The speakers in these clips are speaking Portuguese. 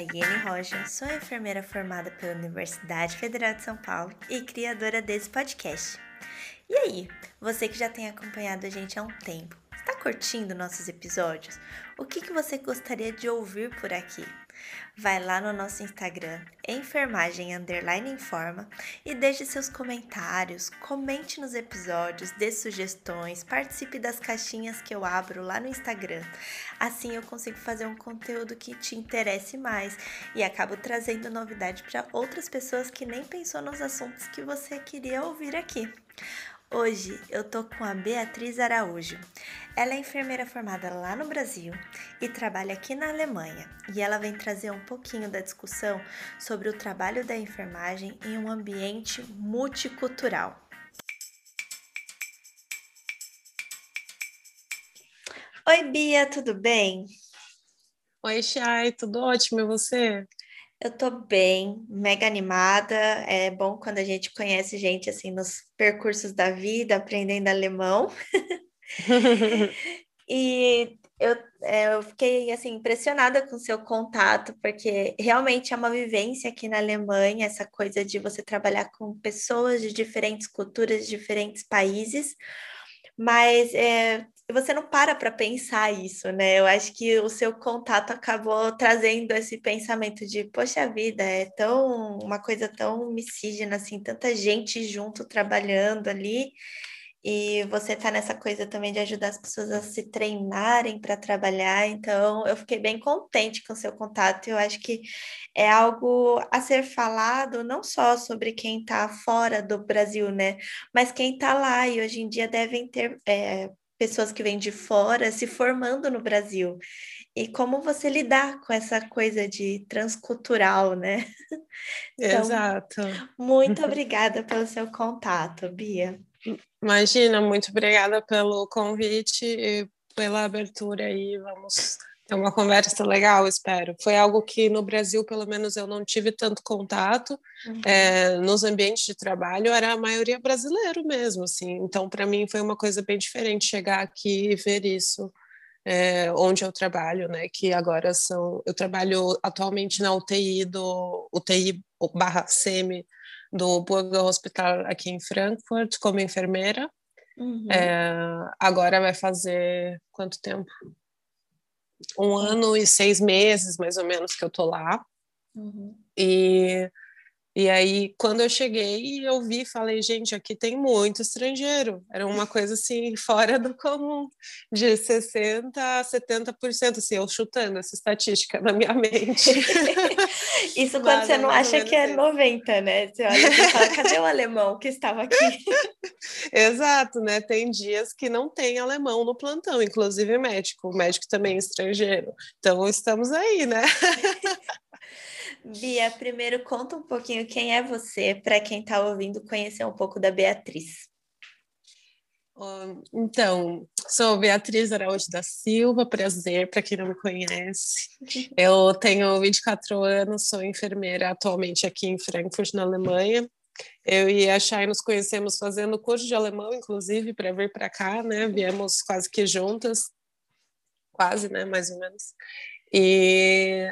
Nayene Rocha, sou enfermeira formada pela Universidade Federal de São Paulo e criadora desse podcast. E aí, você que já tem acompanhado a gente há um tempo, está curtindo nossos episódios? O que, que você gostaria de ouvir por aqui? Vai lá no nosso Instagram, enfermagem underline informa, e deixe seus comentários, comente nos episódios, dê sugestões, participe das caixinhas que eu abro lá no Instagram. Assim eu consigo fazer um conteúdo que te interesse mais e acabo trazendo novidade para outras pessoas que nem pensou nos assuntos que você queria ouvir aqui. Hoje eu tô com a Beatriz Araújo. Ela é enfermeira formada lá no Brasil e trabalha aqui na Alemanha, e ela vem trazer um pouquinho da discussão sobre o trabalho da enfermagem em um ambiente multicultural. Oi, Bia, tudo bem? Oi, Chay, tudo ótimo e você? Eu tô bem, mega animada. É bom quando a gente conhece gente assim nos percursos da vida, aprendendo alemão. e eu, é, eu fiquei assim impressionada com o seu contato, porque realmente é uma vivência aqui na Alemanha, essa coisa de você trabalhar com pessoas de diferentes culturas, de diferentes países, mas é, você não para para pensar isso, né? Eu acho que o seu contato acabou trazendo esse pensamento de, poxa vida, é tão uma coisa tão miscígena, assim, tanta gente junto trabalhando ali, e você tá nessa coisa também de ajudar as pessoas a se treinarem para trabalhar, então eu fiquei bem contente com o seu contato. Eu acho que é algo a ser falado não só sobre quem está fora do Brasil, né? Mas quem está lá, e hoje em dia devem ter é, pessoas que vêm de fora se formando no Brasil. E como você lidar com essa coisa de transcultural, né? Então, Exato. Muito obrigada pelo seu contato, Bia. Imagina, muito obrigada pelo convite e pela abertura aí. Vamos ter uma conversa legal, espero. Foi algo que no Brasil, pelo menos, eu não tive tanto contato. Uhum. É, nos ambientes de trabalho era a maioria brasileiro mesmo, assim. Então, para mim, foi uma coisa bem diferente chegar aqui e ver isso. É, onde eu trabalho, né? Que agora são, eu trabalho atualmente na UTI do UTI barra SEMI do Burger Hospital aqui em Frankfurt como enfermeira. Uhum. É, agora vai fazer quanto tempo? Um ano e seis meses, mais ou menos, que eu tô lá. Uhum. E e aí, quando eu cheguei, eu vi, falei, gente, aqui tem muito estrangeiro. Era uma coisa assim, fora do comum, de 60% a 70%, assim, eu chutando essa estatística na minha mente. Isso quando Mas você é não acha que é 90, né? Você olha e fala, cadê o alemão que estava aqui? Exato, né? Tem dias que não tem alemão no plantão, inclusive médico. O médico também é estrangeiro. Então, estamos aí, né? Bia, primeiro conta um pouquinho quem é você, para quem está ouvindo conhecer um pouco da Beatriz. Então, sou Beatriz Araújo da Silva, prazer para quem não me conhece. Eu tenho 24 anos, sou enfermeira atualmente aqui em Frankfurt, na Alemanha. Eu e a Chay nos conhecemos fazendo curso de alemão, inclusive, para vir para cá, né? Viemos quase que juntas, quase, né? Mais ou menos. E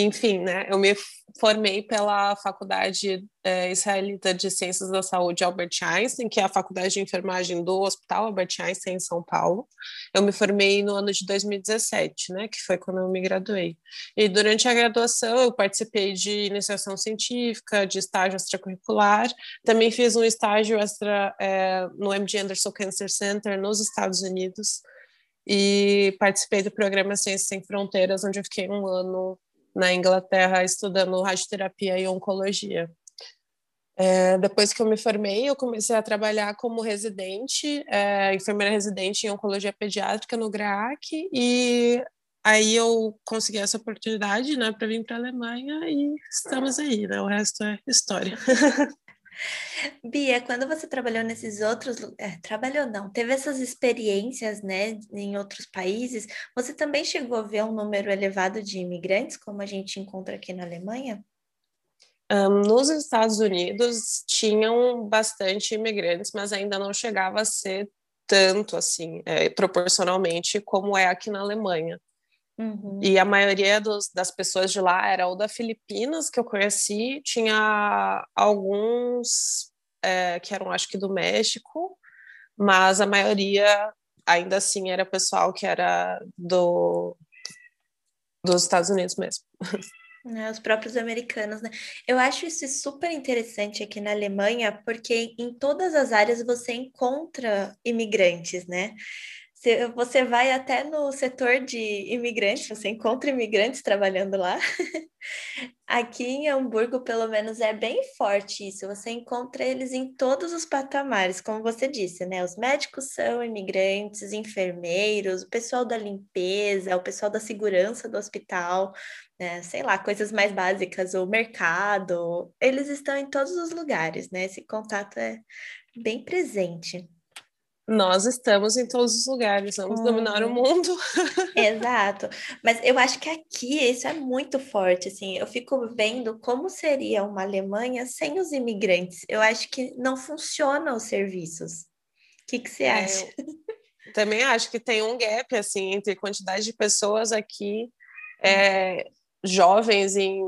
enfim, né, eu me formei pela Faculdade é, Israelita de Ciências da Saúde Albert Einstein, que é a faculdade de enfermagem do Hospital Albert Einstein em São Paulo. Eu me formei no ano de 2017, né, que foi quando eu me graduei. E durante a graduação eu participei de iniciação científica, de estágio extracurricular, também fiz um estágio extra é, no MD Anderson Cancer Center nos Estados Unidos e participei do programa Ciências Sem Fronteiras, onde eu fiquei um ano na Inglaterra estudando radioterapia e oncologia. É, depois que eu me formei, eu comecei a trabalhar como residente, é, enfermeira residente em oncologia pediátrica no GRAAC, e aí eu consegui essa oportunidade né, para vir para a Alemanha e estamos aí, né? o resto é história. Bia, quando você trabalhou nesses outros, é, trabalhou não, teve essas experiências, né, em outros países, você também chegou a ver um número elevado de imigrantes, como a gente encontra aqui na Alemanha? Um, nos Estados Unidos tinham bastante imigrantes, mas ainda não chegava a ser tanto assim, é, proporcionalmente, como é aqui na Alemanha. Uhum. E a maioria dos, das pessoas de lá era ou da Filipinas, que eu conheci, tinha alguns é, que eram, acho que, do México, mas a maioria, ainda assim, era pessoal que era do, dos Estados Unidos mesmo. É, os próprios americanos, né? Eu acho isso super interessante aqui na Alemanha, porque em todas as áreas você encontra imigrantes, né? Você vai até no setor de imigrantes, você encontra imigrantes trabalhando lá. Aqui em Hamburgo, pelo menos, é bem forte isso. Você encontra eles em todos os patamares, como você disse, né? Os médicos são imigrantes, enfermeiros, o pessoal da limpeza, o pessoal da segurança do hospital, né? sei lá, coisas mais básicas, o mercado. Eles estão em todos os lugares, né? Esse contato é bem presente. Nós estamos em todos os lugares, vamos uhum. dominar o mundo. Exato. Mas eu acho que aqui isso é muito forte, assim. Eu fico vendo como seria uma Alemanha sem os imigrantes. Eu acho que não funcionam os serviços. O que, que você é, acha? Também acho que tem um gap, assim, entre quantidade de pessoas aqui, é, jovens em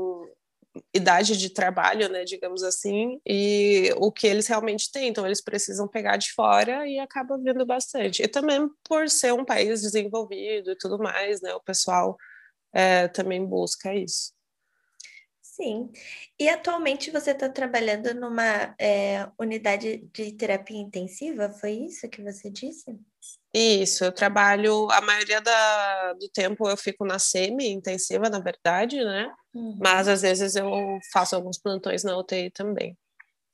idade de trabalho, né, digamos assim, e o que eles realmente têm, então eles precisam pegar de fora e acaba vindo bastante. E também por ser um país desenvolvido e tudo mais, né, o pessoal é, também busca isso. Sim. E atualmente você está trabalhando numa é, unidade de terapia intensiva, foi isso que você disse? Isso, eu trabalho, a maioria da, do tempo eu fico na semi-intensiva, na verdade, né? Uhum. Mas às vezes eu faço alguns plantões na UTI também.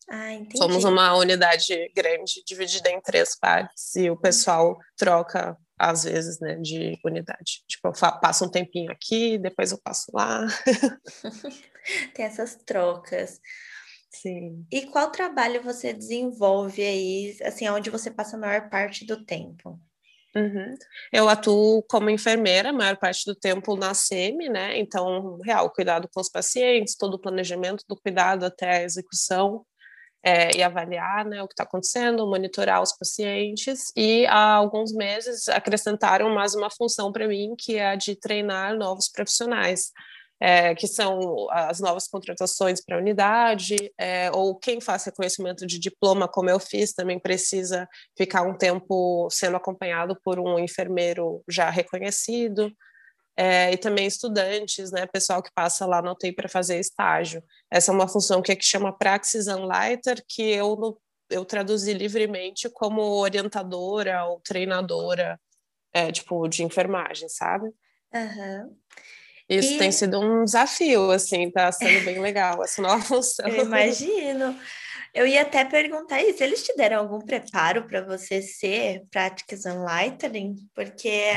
Ah, entendi. Somos uma unidade grande, dividida em três partes, e o pessoal troca, às vezes, né, de unidade. Tipo, eu passo um tempinho aqui, depois eu passo lá. Tem essas trocas. Sim. E qual trabalho você desenvolve aí, assim, onde você passa a maior parte do tempo? Uhum. Eu atuo como enfermeira a maior parte do tempo na SEMI, né? Então, real, cuidado com os pacientes, todo o planejamento do cuidado até a execução é, e avaliar né, o que está acontecendo, monitorar os pacientes. E há alguns meses acrescentaram mais uma função para mim, que é a de treinar novos profissionais é, que são as novas contratações para a unidade, é, ou quem faz reconhecimento de diploma, como eu fiz, também precisa ficar um tempo sendo acompanhado por um enfermeiro já reconhecido. É, e também estudantes, né, pessoal que passa lá no UTI para fazer estágio. Essa é uma função que, é que chama Praxis Anleiter, que eu, eu traduzi livremente como orientadora ou treinadora, é, tipo, de enfermagem, sabe? Uhum. Isso e... tem sido um desafio, assim, tá sendo bem legal essa nova função. Eu imagino. Eu ia até perguntar isso, eles te deram algum preparo para você ser Practice Enlightening? Porque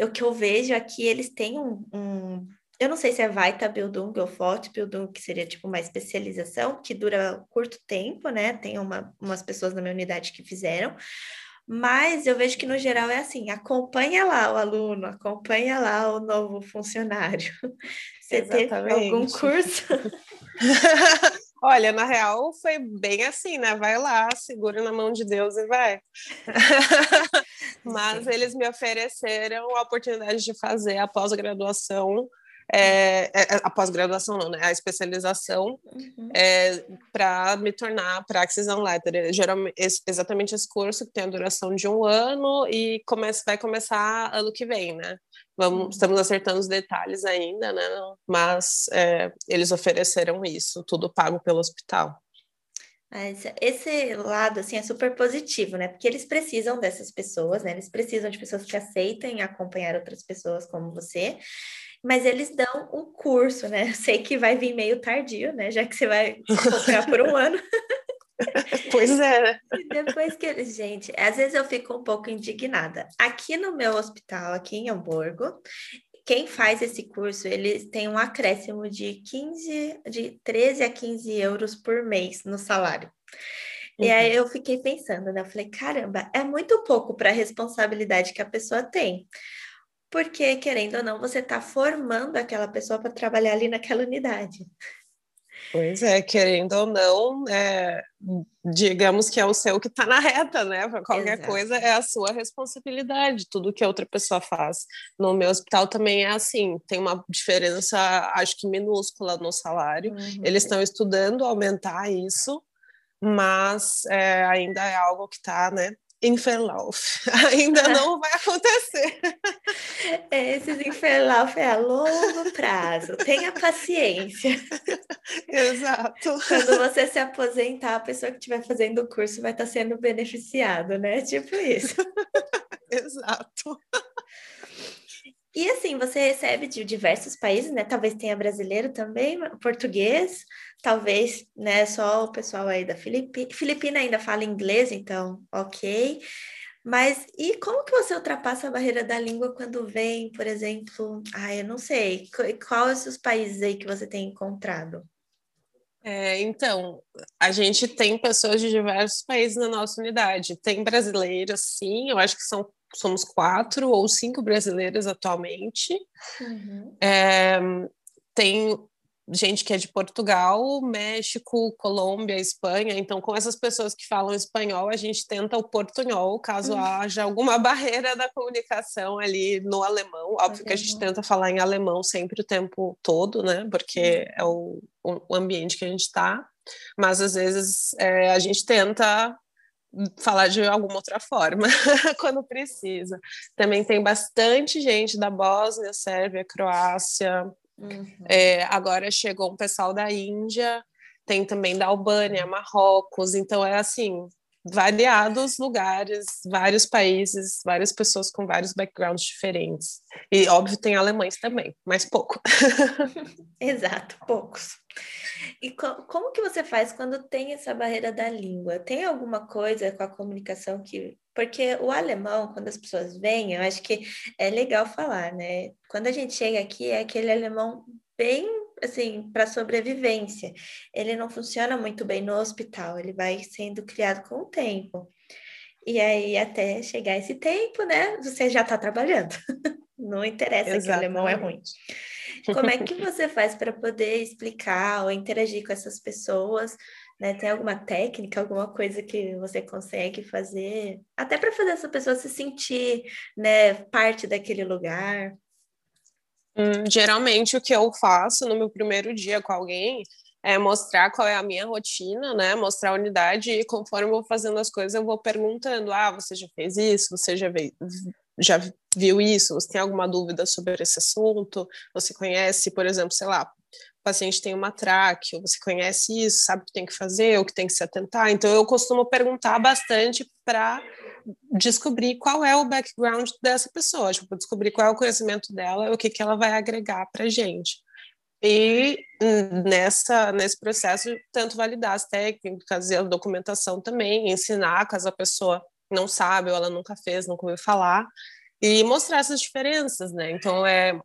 o que eu vejo aqui, eles têm um, um eu não sei se é Vita Bildung ou Forte Bildung, que seria tipo uma especialização que dura curto tempo, né? Tem uma, umas pessoas na minha unidade que fizeram, mas eu vejo que no geral é assim: acompanha lá o aluno, acompanha lá o novo funcionário. Você Exatamente. teve algum curso? Olha, na real foi bem assim, né? Vai lá, segura na mão de Deus e vai. Mas eles me ofereceram a oportunidade de fazer a pós-graduação é, é, é, a pós-graduação não, né? A especialização uhum. é, para me tornar Praxis Letter. Geralmente, exatamente esse curso que tem a duração de um ano e começa, vai começar ano que vem, né? Vamos, uhum. Estamos acertando os detalhes ainda, né? Mas é, eles ofereceram isso, tudo pago pelo hospital. Esse lado, assim, é super positivo, né? Porque eles precisam dessas pessoas, né? Eles precisam de pessoas que aceitem acompanhar outras pessoas como você mas eles dão um curso, né? Sei que vai vir meio tardio, né? Já que você vai comprar por um ano. Pois é. E depois que. Gente, às vezes eu fico um pouco indignada. Aqui no meu hospital, aqui em Hamburgo, quem faz esse curso, eles têm um acréscimo de 15, de 13 a 15 euros por mês no salário. Uhum. E aí uhum. eu fiquei pensando, né? Eu falei, caramba, é muito pouco para a responsabilidade que a pessoa tem porque, querendo ou não, você está formando aquela pessoa para trabalhar ali naquela unidade. Pois é, querendo ou não, é, digamos que é o seu que está na reta, né? Para qualquer Exato. coisa é a sua responsabilidade, tudo que a outra pessoa faz. No meu hospital também é assim, tem uma diferença, acho que minúscula no salário. Uhum. Eles estão estudando aumentar isso, mas é, ainda é algo que está, né? Inferlauf. Ainda não vai acontecer. Esses Inferlauf é a longo prazo. Tenha paciência. Exato. Quando você se aposentar, a pessoa que estiver fazendo o curso vai estar sendo beneficiada, né? Tipo isso. Exato. E assim, você recebe de diversos países, né? Talvez tenha brasileiro também, português, talvez, né? Só o pessoal aí da Filipina. Filipina ainda fala inglês, então, ok. Mas e como que você ultrapassa a barreira da língua quando vem, por exemplo, ah, eu não sei, quais os países aí que você tem encontrado? É, então, a gente tem pessoas de diversos países na nossa unidade. Tem brasileiras, sim, eu acho que são somos quatro ou cinco brasileiras atualmente. Uhum. É, tem gente que é de Portugal, México, Colômbia, Espanha. Então, com essas pessoas que falam espanhol, a gente tenta o portunhol, caso uhum. haja alguma barreira da comunicação ali no alemão. Óbvio que a gente tenta falar em alemão sempre o tempo todo, né? Porque é o, o ambiente que a gente está. Mas às vezes é, a gente tenta falar de alguma outra forma quando precisa. Também tem bastante gente da Bósnia, Sérvia, Croácia. Uhum. É, agora chegou um pessoal da Índia, tem também da Albânia, Marrocos. Então é assim, variados lugares, vários países, várias pessoas com vários backgrounds diferentes. E óbvio tem alemães também, mas pouco. Exato, poucos. E co como que você faz quando tem essa barreira da língua? Tem alguma coisa com a comunicação que porque o alemão, quando as pessoas vêm, eu acho que é legal falar, né? Quando a gente chega aqui, é aquele alemão bem assim, para sobrevivência. Ele não funciona muito bem no hospital, ele vai sendo criado com o tempo. E aí, até chegar esse tempo, né, você já está trabalhando. não interessa Exatamente. que o alemão é ruim. Como é que você faz para poder explicar ou interagir com essas pessoas? Né? Tem alguma técnica, alguma coisa que você consegue fazer, até para fazer essa pessoa se sentir né, parte daquele lugar? Hum, geralmente o que eu faço no meu primeiro dia com alguém é mostrar qual é a minha rotina, né? Mostrar a unidade e conforme eu vou fazendo as coisas, eu vou perguntando: ah, você já fez isso? Você já veio, já viu isso? Você tem alguma dúvida sobre esse assunto? Você conhece, por exemplo, sei lá, paciente tem uma traque, você conhece isso, sabe o que tem que fazer, o que tem que se atentar. Então eu costumo perguntar bastante para descobrir qual é o background dessa pessoa, tipo, descobrir qual é o conhecimento dela, o que, que ela vai agregar para a gente. E nessa, nesse processo, tanto validar as técnicas e a documentação também, ensinar caso a pessoa não sabe ou ela nunca fez, nunca ouviu falar, e mostrar essas diferenças, né? Então, é,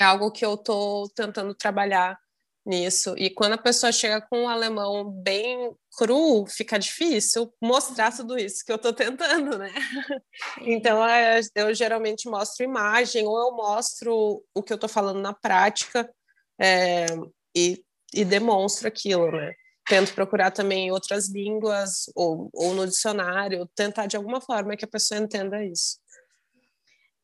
é algo que eu estou tentando trabalhar nisso. E quando a pessoa chega com um alemão bem cru, fica difícil mostrar tudo isso que eu estou tentando, né? Então, é, eu geralmente mostro imagem ou eu mostro o que eu estou falando na prática é, e, e demonstro aquilo, né? Tento procurar também outras línguas ou, ou no dicionário, tentar de alguma forma que a pessoa entenda isso.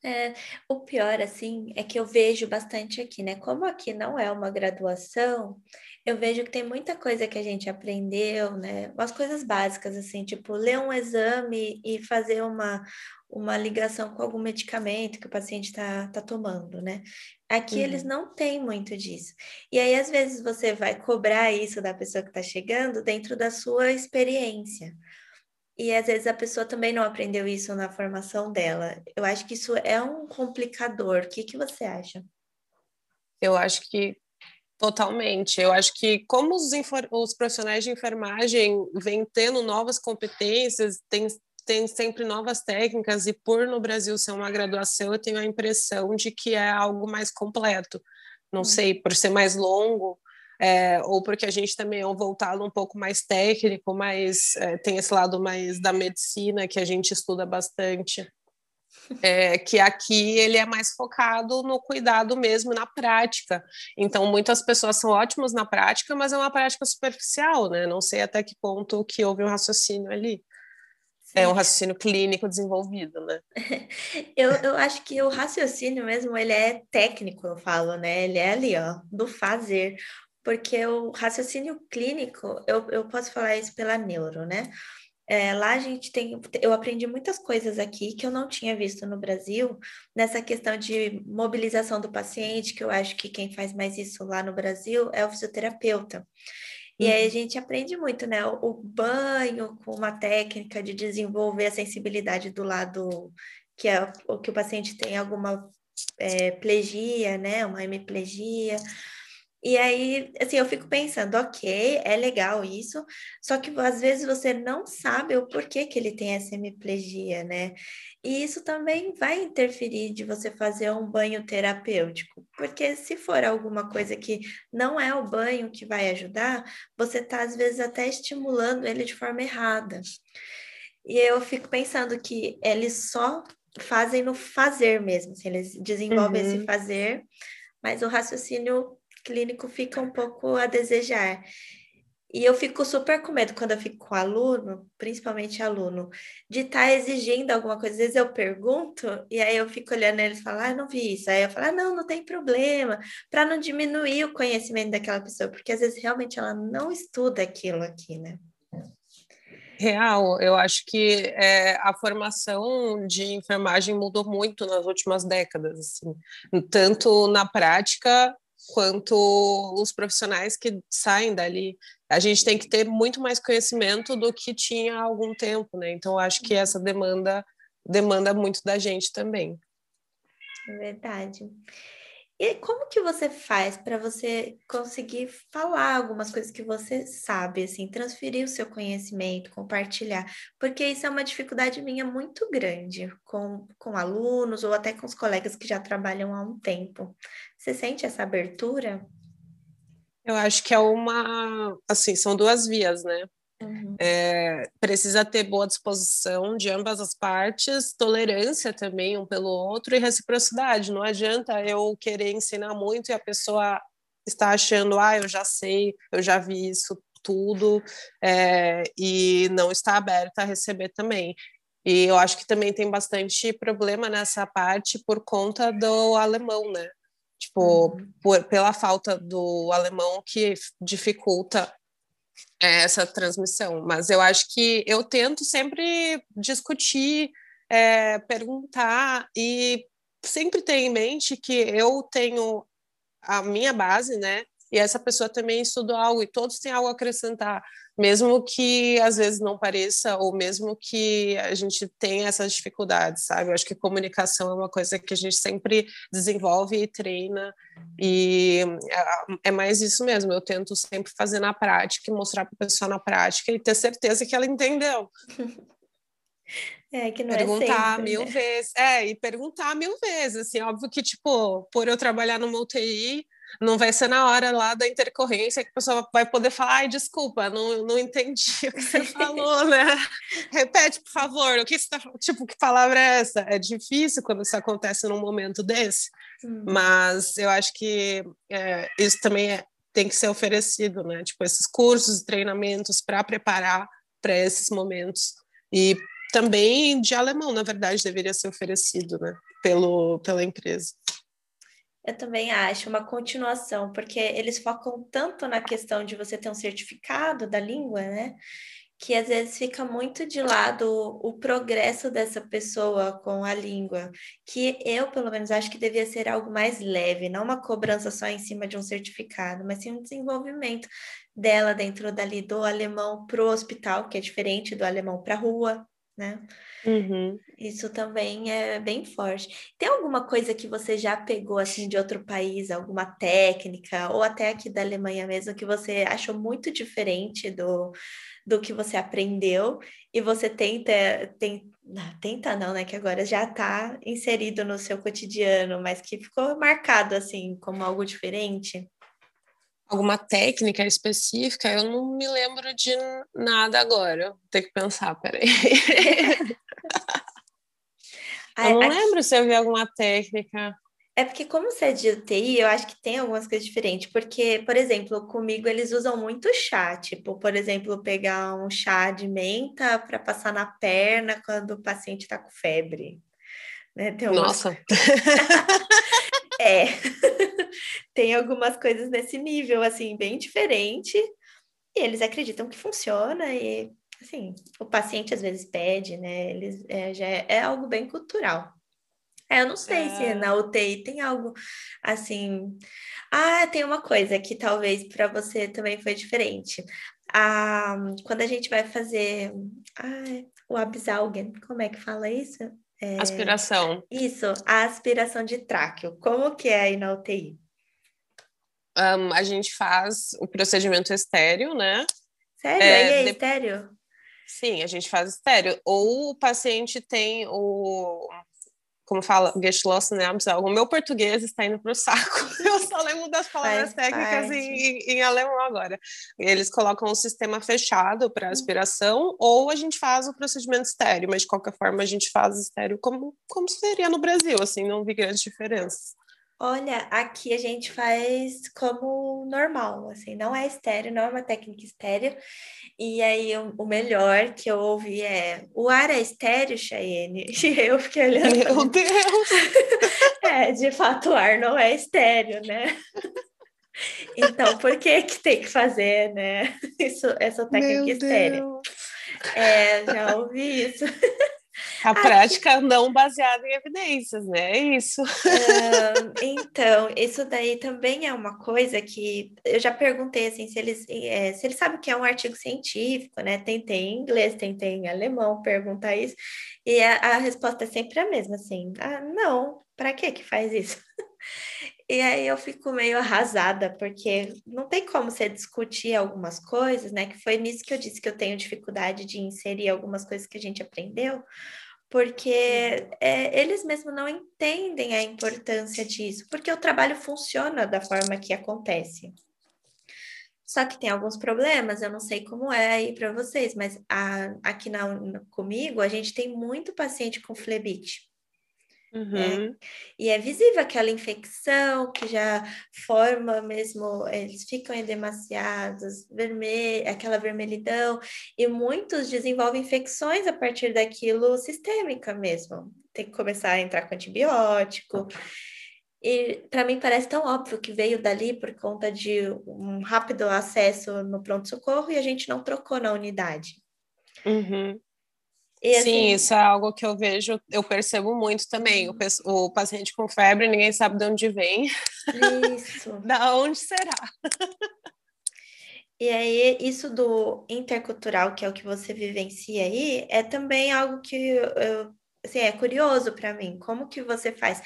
É, o pior, assim, é que eu vejo bastante aqui, né? Como aqui não é uma graduação, eu vejo que tem muita coisa que a gente aprendeu, né? Umas coisas básicas, assim, tipo, ler um exame e fazer uma, uma ligação com algum medicamento que o paciente está tá tomando, né? Aqui uhum. eles não têm muito disso. E aí, às vezes, você vai cobrar isso da pessoa que está chegando dentro da sua experiência. E às vezes a pessoa também não aprendeu isso na formação dela. Eu acho que isso é um complicador. O que, que você acha? Eu acho que totalmente. Eu acho que como os, os profissionais de enfermagem vêm tendo novas competências, tem, tem sempre novas técnicas, e por no Brasil ser uma graduação, eu tenho a impressão de que é algo mais completo. Não hum. sei, por ser mais longo, é, ou porque a gente também é um voltado um pouco mais técnico, mas é, tem esse lado mais da medicina que a gente estuda bastante. É, que aqui ele é mais focado no cuidado mesmo na prática. Então, muitas pessoas são ótimas na prática, mas é uma prática superficial, né? Não sei até que ponto que houve um raciocínio ali. Sim. É um raciocínio clínico desenvolvido, né? eu, eu acho que o raciocínio mesmo, ele é técnico, eu falo, né? Ele é ali, ó, do fazer. Porque o raciocínio clínico, eu, eu posso falar isso pela neuro, né? É, lá a gente tem, eu aprendi muitas coisas aqui que eu não tinha visto no Brasil, nessa questão de mobilização do paciente, que eu acho que quem faz mais isso lá no Brasil é o fisioterapeuta. E aí a uhum. gente aprende muito, né? O, banho com uma técnica de desenvolver a sensibilidade do lado que é o que o paciente tem alguma é, plegia, né? Uma hemiplegia e aí, assim, eu fico pensando, ok, é legal isso, só que às vezes você não sabe o porquê que ele tem essa hemiplegia, né? E isso também vai interferir de você fazer um banho terapêutico, porque se for alguma coisa que não é o banho que vai ajudar, você está às vezes até estimulando ele de forma errada. E eu fico pensando que eles só fazem no fazer mesmo, assim, eles desenvolvem uhum. esse fazer, mas o raciocínio clínico fica um pouco a desejar. E eu fico super com medo quando eu fico com aluno, principalmente aluno, de estar tá exigindo alguma coisa. Às vezes eu pergunto, e aí eu fico olhando eles e falo, ah, não vi isso. Aí eu falo, ah, não, não tem problema, para não diminuir o conhecimento daquela pessoa, porque às vezes realmente ela não estuda aquilo aqui, né? Real, eu acho que é, a formação de enfermagem mudou muito nas últimas décadas, assim, tanto na prática quanto os profissionais que saem dali. A gente tem que ter muito mais conhecimento do que tinha há algum tempo, né? Então, acho que essa demanda demanda muito da gente também. É verdade. E como que você faz para você conseguir falar algumas coisas que você sabe, assim, transferir o seu conhecimento, compartilhar? Porque isso é uma dificuldade minha muito grande com, com alunos ou até com os colegas que já trabalham há um tempo. Você sente essa abertura? Eu acho que é uma, assim, são duas vias, né? É, precisa ter boa disposição de ambas as partes, tolerância também um pelo outro e reciprocidade. Não adianta eu querer ensinar muito e a pessoa está achando, ah, eu já sei, eu já vi isso tudo, é, e não está aberta a receber também. E eu acho que também tem bastante problema nessa parte por conta do alemão, né? Tipo, uhum. por, pela falta do alemão que dificulta é, essa transmissão. Mas eu acho que eu tento sempre discutir, é, perguntar e sempre ter em mente que eu tenho a minha base, né? E essa pessoa também estudou algo e todos têm algo a acrescentar mesmo que às vezes não pareça, ou mesmo que a gente tenha essas dificuldades, sabe? Eu acho que comunicação é uma coisa que a gente sempre desenvolve e treina, e é, é mais isso mesmo. Eu tento sempre fazer na prática e mostrar para a pessoa na prática e ter certeza que ela entendeu. É, que não é perguntar é sempre, mil né? vezes, é, e perguntar mil vezes, assim, óbvio que, tipo, por eu trabalhar numa UTI, não vai ser na hora lá da intercorrência que a pessoa vai poder falar, ai, desculpa, não, não entendi o que você falou, né? Repete, por favor, o que você tá Tipo, que palavra é essa? É difícil quando isso acontece num momento desse, hum. mas eu acho que é, isso também é, tem que ser oferecido, né? Tipo, esses cursos, treinamentos para preparar para esses momentos. E também de alemão, na verdade, deveria ser oferecido, né? Pelo, pela empresa. Eu também acho uma continuação, porque eles focam tanto na questão de você ter um certificado da língua, né? Que às vezes fica muito de lado o, o progresso dessa pessoa com a língua, que eu, pelo menos, acho que devia ser algo mais leve, não uma cobrança só em cima de um certificado, mas sim um desenvolvimento dela dentro dali do alemão para o hospital, que é diferente do alemão para a rua, né? Uhum. Isso também é bem forte. Tem alguma coisa que você já pegou assim de outro país, alguma técnica, ou até aqui da Alemanha mesmo, que você achou muito diferente do, do que você aprendeu e você tenta, tem, tenta não, né? Que agora já está inserido no seu cotidiano, mas que ficou marcado assim como algo diferente? Alguma técnica específica, eu não me lembro de nada agora. Vou ter que pensar, peraí. Eu não aqui... lembro se eu vi alguma técnica. É porque, como você é de UTI, eu acho que tem algumas coisas diferentes. Porque, por exemplo, comigo eles usam muito chá. Tipo, por exemplo, pegar um chá de menta para passar na perna quando o paciente está com febre. Né? Tem umas... Nossa! é. tem algumas coisas nesse nível, assim, bem diferente. E eles acreditam que funciona. E, assim, o paciente às vezes pede, né? Eles, é, já é, é algo bem cultural. É, eu não sei é... se na UTI tem algo assim. Ah, tem uma coisa que talvez para você também foi diferente. Ah, quando a gente vai fazer ah, o Absalgen, como é que fala isso? É... Aspiração. Isso, a aspiração de tráqueo. Como que é aí na UTI? Um, a gente faz o procedimento estéreo, né? Sério? É, aí é de... estéreo? Sim, a gente faz estéreo. Ou o paciente tem o como fala, Geschlossen né? O meu português está indo para o saco. Eu só lembro das palavras Faz técnicas em, em, alemão agora. Eles colocam um sistema fechado para hum. aspiração, ou a gente faz o procedimento estéreo, mas de qualquer forma a gente faz estéreo como, como seria no Brasil, assim, não vi grandes diferenças. Olha, aqui a gente faz como normal, assim, não é estéreo, não é uma técnica estéreo. E aí o, o melhor que eu ouvi é: o ar é estéreo, Cheyenne? E eu fiquei olhando. Meu Deus! é, de fato, o ar não é estéreo, né? Então, por que que tem que fazer, né? Isso, essa técnica Meu estéreo? Deus. É, já ouvi isso. A prática não baseada em evidências, né? É isso. então, isso daí também é uma coisa que eu já perguntei assim, se eles, é, se eles sabem que é um artigo científico, né? Tentei em inglês, tentei em alemão perguntar isso, e a, a resposta é sempre a mesma, assim, ah, não, para que que faz isso? E aí eu fico meio arrasada, porque não tem como você discutir algumas coisas, né? Que foi nisso que eu disse que eu tenho dificuldade de inserir algumas coisas que a gente aprendeu, porque é, eles mesmos não entendem a importância disso, porque o trabalho funciona da forma que acontece. Só que tem alguns problemas, eu não sei como é aí para vocês, mas a, aqui na, comigo a gente tem muito paciente com flebite. Uhum. É, e é visível aquela infecção que já forma mesmo, eles ficam edemaciados, vermelho, aquela vermelhidão, e muitos desenvolvem infecções a partir daquilo sistêmica mesmo. Tem que começar a entrar com antibiótico. E para mim parece tão óbvio que veio dali por conta de um rápido acesso no pronto-socorro e a gente não trocou na unidade. Uhum. E, assim, Sim, isso é algo que eu vejo, eu percebo muito também. O, o paciente com febre, ninguém sabe de onde vem. Isso. da onde será? E aí, isso do intercultural, que é o que você vivencia aí, é também algo que eu, assim, é curioso para mim. Como que você faz?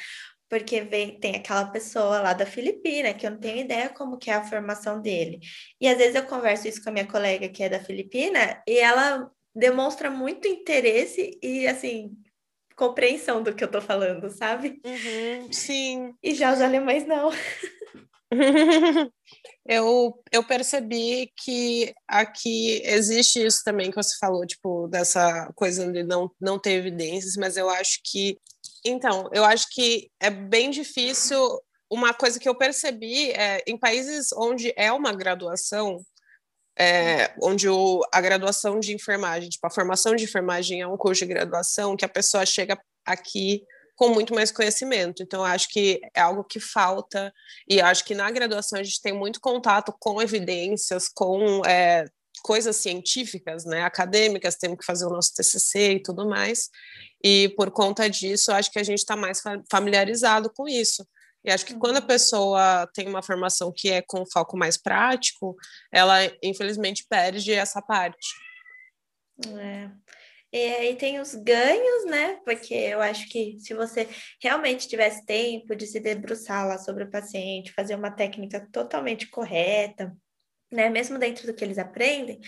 Porque vem, tem aquela pessoa lá da Filipina, que eu não tenho ideia como que é a formação dele. E às vezes eu converso isso com a minha colega que é da Filipina, e ela demonstra muito interesse e, assim, compreensão do que eu tô falando, sabe? Uhum, sim. E já os alemães não. eu, eu percebi que aqui existe isso também que você falou, tipo, dessa coisa de não, não ter evidências, mas eu acho que. Então, eu acho que é bem difícil. Uma coisa que eu percebi é em países onde é uma graduação, é, onde o, a graduação de enfermagem, tipo, a formação de enfermagem é um curso de graduação que a pessoa chega aqui com muito mais conhecimento. Então, acho que é algo que falta, e acho que na graduação a gente tem muito contato com evidências, com é, coisas científicas, né, acadêmicas, temos que fazer o nosso TCC e tudo mais, e por conta disso, acho que a gente está mais familiarizado com isso. E acho que quando a uhum. pessoa tem uma formação que é com foco mais prático, ela infelizmente perde essa parte. É. E aí tem os ganhos, né? Porque eu acho que se você realmente tivesse tempo de se debruçar lá sobre o paciente, fazer uma técnica totalmente correta, né? Mesmo dentro do que eles aprendem,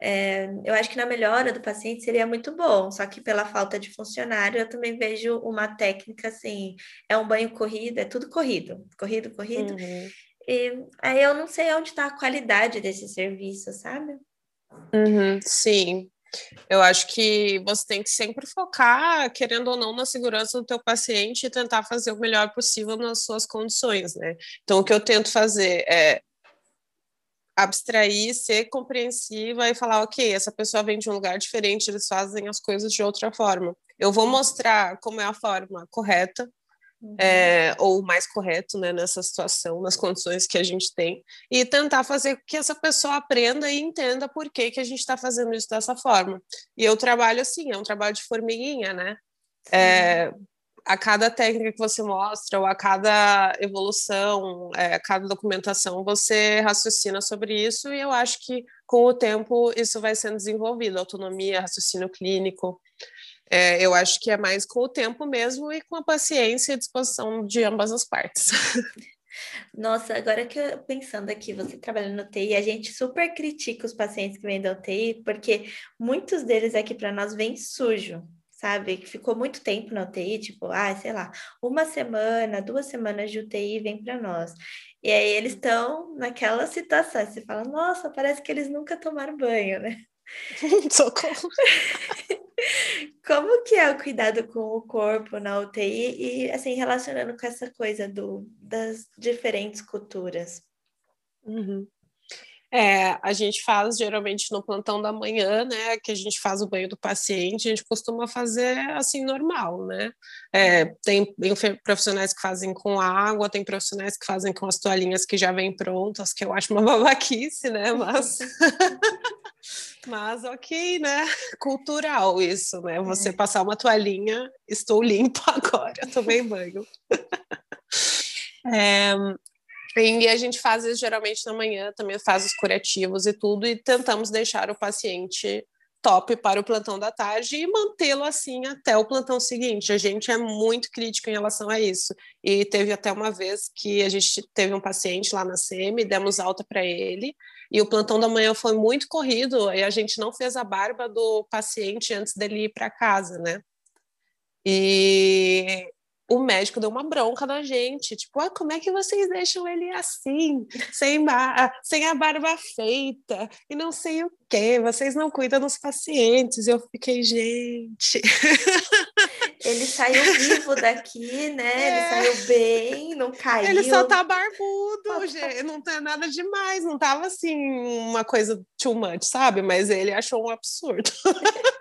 é, eu acho que na melhora do paciente seria muito bom, só que pela falta de funcionário, eu também vejo uma técnica assim: é um banho corrido, é tudo corrido, corrido, corrido. Uhum. E aí eu não sei onde está a qualidade desse serviço, sabe? Uhum, sim. Eu acho que você tem que sempre focar, querendo ou não, na segurança do teu paciente e tentar fazer o melhor possível nas suas condições, né? Então, o que eu tento fazer é abstrair, ser compreensiva e falar, ok, essa pessoa vem de um lugar diferente, eles fazem as coisas de outra forma. Eu vou mostrar como é a forma correta, uhum. é, ou mais correto, né, nessa situação, nas condições que a gente tem, e tentar fazer que essa pessoa aprenda e entenda por que, que a gente está fazendo isso dessa forma. E eu trabalho assim, é um trabalho de formiguinha, né? É, a cada técnica que você mostra, ou a cada evolução, é, a cada documentação, você raciocina sobre isso, e eu acho que com o tempo isso vai sendo desenvolvido autonomia, raciocínio clínico. É, eu acho que é mais com o tempo mesmo e com a paciência e disposição de ambas as partes. Nossa, agora que eu pensando aqui, você trabalhando no TI, a gente super critica os pacientes que vêm da UTI, porque muitos deles aqui para nós vêm sujo sabe? Que ficou muito tempo na UTI, tipo, ah, sei lá, uma semana, duas semanas de UTI vem para nós. E aí eles estão naquela situação, você fala, nossa, parece que eles nunca tomaram banho, né? Socorro. Como que é o cuidado com o corpo na UTI e, assim, relacionando com essa coisa do, das diferentes culturas? Uhum. É, a gente faz geralmente no plantão da manhã, né? Que a gente faz o banho do paciente, a gente costuma fazer assim normal, né? É, tem profissionais que fazem com água, tem profissionais que fazem com as toalhinhas que já vêm prontas, que eu acho uma babaquice, né? Mas, mas ok, né? Cultural isso, né? Você é. passar uma toalhinha, estou limpo agora, tomei banho. É, e a gente faz isso geralmente na manhã, também faz os curativos e tudo, e tentamos deixar o paciente top para o plantão da tarde e mantê-lo assim até o plantão seguinte. A gente é muito crítico em relação a isso. E teve até uma vez que a gente teve um paciente lá na CM, demos alta para ele, e o plantão da manhã foi muito corrido, e a gente não fez a barba do paciente antes dele ir para casa, né? E o médico deu uma bronca na gente, tipo, ah, como é que vocês deixam ele assim, sem, sem a barba feita, e não sei o quê, vocês não cuidam dos pacientes. Eu fiquei, gente. Ele saiu vivo daqui, né? É. Ele saiu bem, não caiu. Ele só tá barbudo, gente. Não tem nada demais, não tava assim, uma coisa too much, sabe? Mas ele achou um absurdo.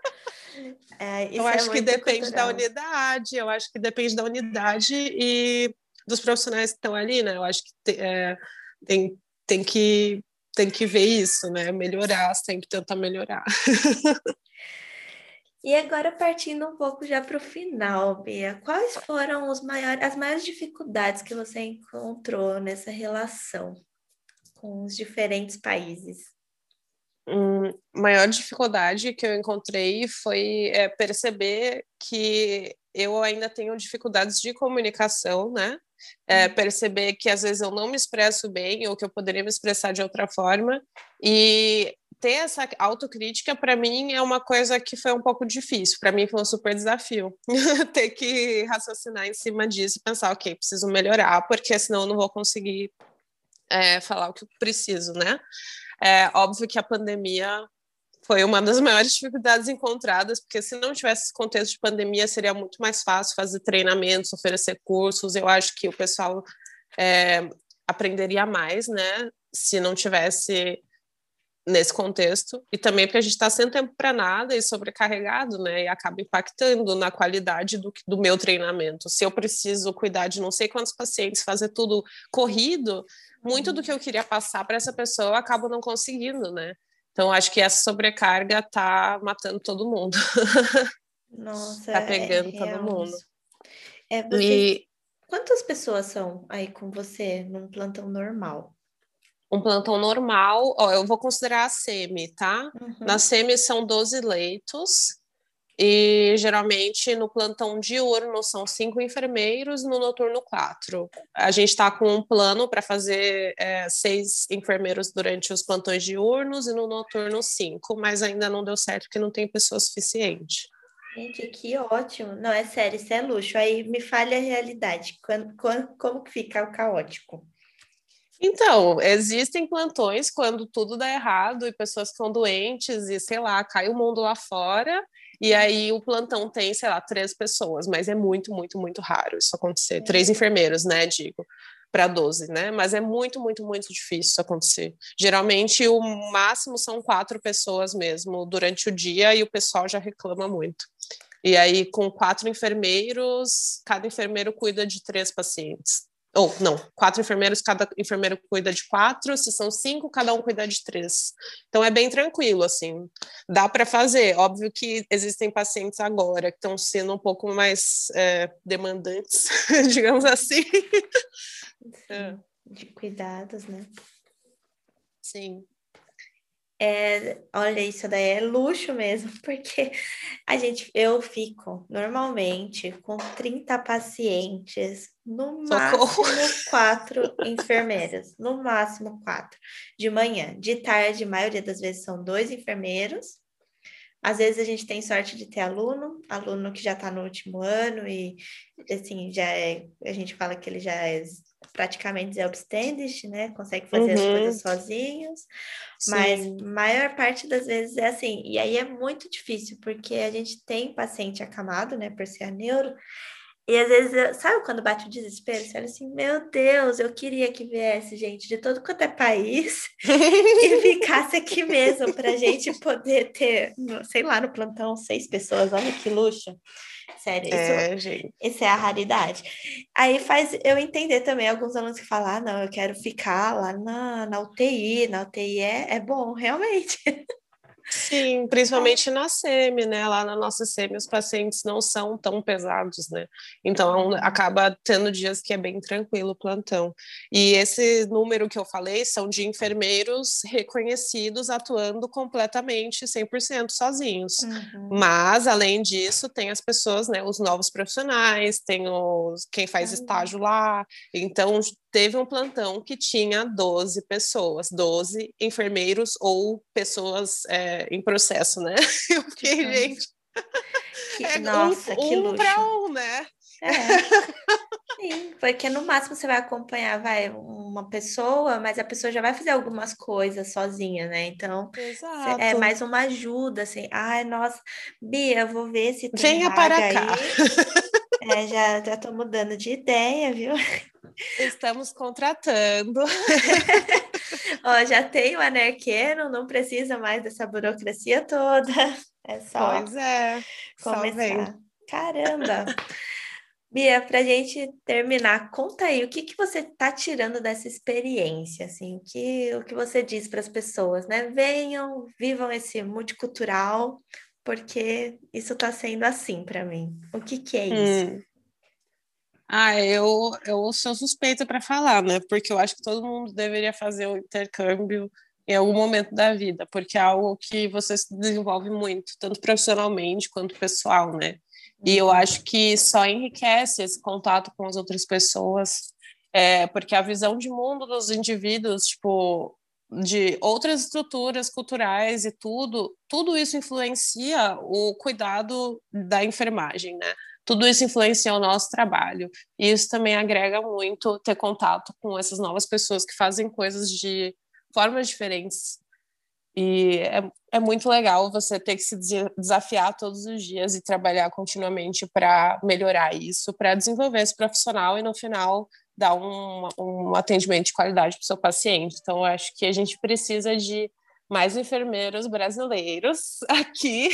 É, eu é acho é que depende cultural. da unidade, eu acho que depende da unidade e dos profissionais que estão ali, né? Eu acho que te, é, tem, tem, que, tem que ver isso, né? Melhorar, sempre tentar melhorar. E agora partindo um pouco já para o final, Bia, quais foram os maiores, as maiores dificuldades que você encontrou nessa relação com os diferentes países? Hum, maior dificuldade que eu encontrei foi é, perceber que eu ainda tenho dificuldades de comunicação, né? É, uhum. perceber que às vezes eu não me expresso bem ou que eu poderia me expressar de outra forma e ter essa autocrítica para mim é uma coisa que foi um pouco difícil. Para mim foi um super desafio ter que raciocinar em cima disso e pensar, ok, preciso melhorar porque senão eu não vou conseguir é, falar o que eu preciso, né? É óbvio que a pandemia foi uma das maiores dificuldades encontradas, porque se não tivesse esse contexto de pandemia, seria muito mais fácil fazer treinamentos, oferecer cursos. Eu acho que o pessoal é, aprenderia mais, né? Se não tivesse nesse contexto e também porque a gente está sem tempo para nada e sobrecarregado, né? E acaba impactando na qualidade do, do meu treinamento. Se eu preciso cuidar de não sei quantos pacientes, fazer tudo corrido, muito do que eu queria passar para essa pessoa eu acabo não conseguindo, né? Então acho que essa sobrecarga tá matando todo mundo. Nossa, tá pegando é todo mundo. É você... e... Quantas pessoas são aí com você num plantão normal? Um plantão normal, ó, eu vou considerar a SEMI, tá? Uhum. Na SEMI são 12 leitos, e geralmente no plantão diurno são cinco enfermeiros, no noturno quatro. A gente está com um plano para fazer é, seis enfermeiros durante os plantões diurnos e no noturno cinco, mas ainda não deu certo porque não tem pessoa suficiente. Gente, que ótimo. Não, é sério, isso é luxo. Aí me falha a realidade. Quando, quando, como que fica o caótico? Então, existem plantões quando tudo dá errado e pessoas ficam doentes e, sei lá, cai o mundo lá fora e aí o plantão tem, sei lá, três pessoas, mas é muito, muito, muito raro isso acontecer. Três enfermeiros, né, digo, para 12, né? Mas é muito, muito, muito difícil isso acontecer. Geralmente o máximo são quatro pessoas mesmo durante o dia e o pessoal já reclama muito. E aí, com quatro enfermeiros, cada enfermeiro cuida de três pacientes ou não, quatro enfermeiros, cada enfermeiro cuida de quatro, se são cinco, cada um cuida de três. Então é bem tranquilo, assim, dá para fazer. Óbvio que existem pacientes agora que estão sendo um pouco mais é, demandantes, digamos assim. É. De cuidados, né? Sim. É, olha, isso daí é luxo mesmo, porque a gente, eu fico normalmente com 30 pacientes, no máximo quatro enfermeiras, no máximo quatro, de manhã. De tarde, a maioria das vezes são dois enfermeiros. Às vezes a gente tem sorte de ter aluno, aluno que já está no último ano e assim, já é, a gente fala que ele já é praticamente self-standing, né? Consegue fazer uhum. as coisas sozinhos, Sim. mas maior parte das vezes é assim. E aí é muito difícil, porque a gente tem paciente acamado, né, por ser a neuro, e às vezes, sabe quando bate o desespero? Você olha assim, meu Deus, eu queria que viesse gente de todo quanto é país e ficasse aqui mesmo para a gente poder ter, sei lá, no plantão, seis pessoas, olha que luxo. Sério, é, isso, gente. isso é a raridade. Aí faz eu entender também alguns alunos que falam, ah, não, eu quero ficar lá na, na UTI, na UTI é, é bom, realmente. Sim, principalmente na SEMI, né? Lá na nossa SEMI os pacientes não são tão pesados, né? Então uhum. acaba tendo dias que é bem tranquilo o plantão. E esse número que eu falei são de enfermeiros reconhecidos atuando completamente 100% sozinhos. Uhum. Mas além disso, tem as pessoas, né, os novos profissionais, tem os quem faz uhum. estágio lá. Então teve um plantão que tinha 12 pessoas, 12 enfermeiros ou pessoas é, em processo, né? Eu fiquei, que gente. Que, é nossa, um, que luxo. Um para um, né? É. Sim, porque no máximo você vai acompanhar, vai, uma pessoa, mas a pessoa já vai fazer algumas coisas sozinha, né? Então, é Exato. é mais uma ajuda, assim. Ai, nossa, Bia, vou ver se tem Venha para cá. É, já, já tô mudando de ideia, viu? Estamos contratando. Ó, já tem o Anerqueno, não precisa mais dessa burocracia toda. É só pois é, começar. Caramba! Bia, para a gente terminar, conta aí o que, que você está tirando dessa experiência, assim, o que, o que você diz para as pessoas, né? Venham, vivam esse multicultural, porque isso está sendo assim para mim. O que, que é isso? Hum. Ah, eu, eu sou suspeita para falar, né? Porque eu acho que todo mundo deveria fazer o intercâmbio em algum momento da vida, porque é algo que você se desenvolve muito, tanto profissionalmente quanto pessoal, né? E eu uhum. acho que só enriquece esse contato com as outras pessoas, é, porque a visão de mundo dos indivíduos, tipo, de outras estruturas culturais e tudo, tudo isso influencia o cuidado da enfermagem, né? Tudo isso influencia o nosso trabalho. E isso também agrega muito ter contato com essas novas pessoas que fazem coisas de formas diferentes. E é, é muito legal você ter que se desafiar todos os dias e trabalhar continuamente para melhorar isso, para desenvolver esse profissional e no final dar um, um atendimento de qualidade para o seu paciente. Então, acho que a gente precisa de mais enfermeiros brasileiros aqui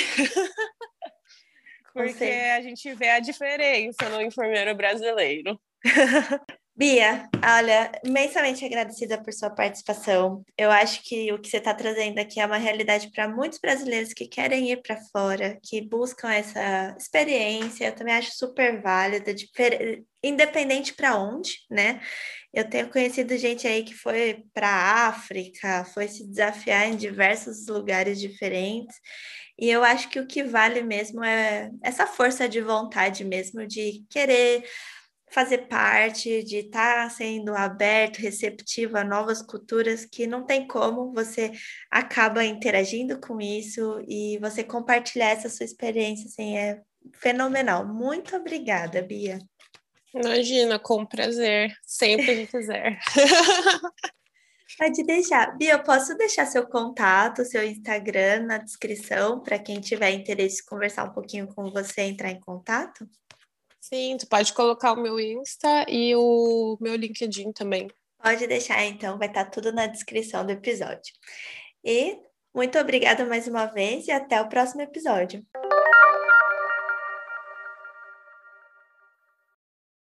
porque a gente vê a diferença no enfermeiro brasileiro. Bia, olha, imensamente agradecida por sua participação. Eu acho que o que você está trazendo aqui é uma realidade para muitos brasileiros que querem ir para fora, que buscam essa experiência. Eu também acho super válida, independente para onde, né? Eu tenho conhecido gente aí que foi para a África, foi se desafiar em diversos lugares diferentes. E eu acho que o que vale mesmo é essa força de vontade mesmo de querer fazer parte, de estar tá sendo aberto, receptivo a novas culturas, que não tem como, você acaba interagindo com isso e você compartilhar essa sua experiência, assim, é fenomenal. Muito obrigada, Bia. Imagina, com prazer, sempre que quiser. Pode deixar. Bia, eu posso deixar seu contato, seu Instagram na descrição para quem tiver interesse em conversar um pouquinho com você entrar em contato? Sim, tu pode colocar o meu Insta e o meu LinkedIn também. Pode deixar, então, vai estar tudo na descrição do episódio. E muito obrigada mais uma vez e até o próximo episódio.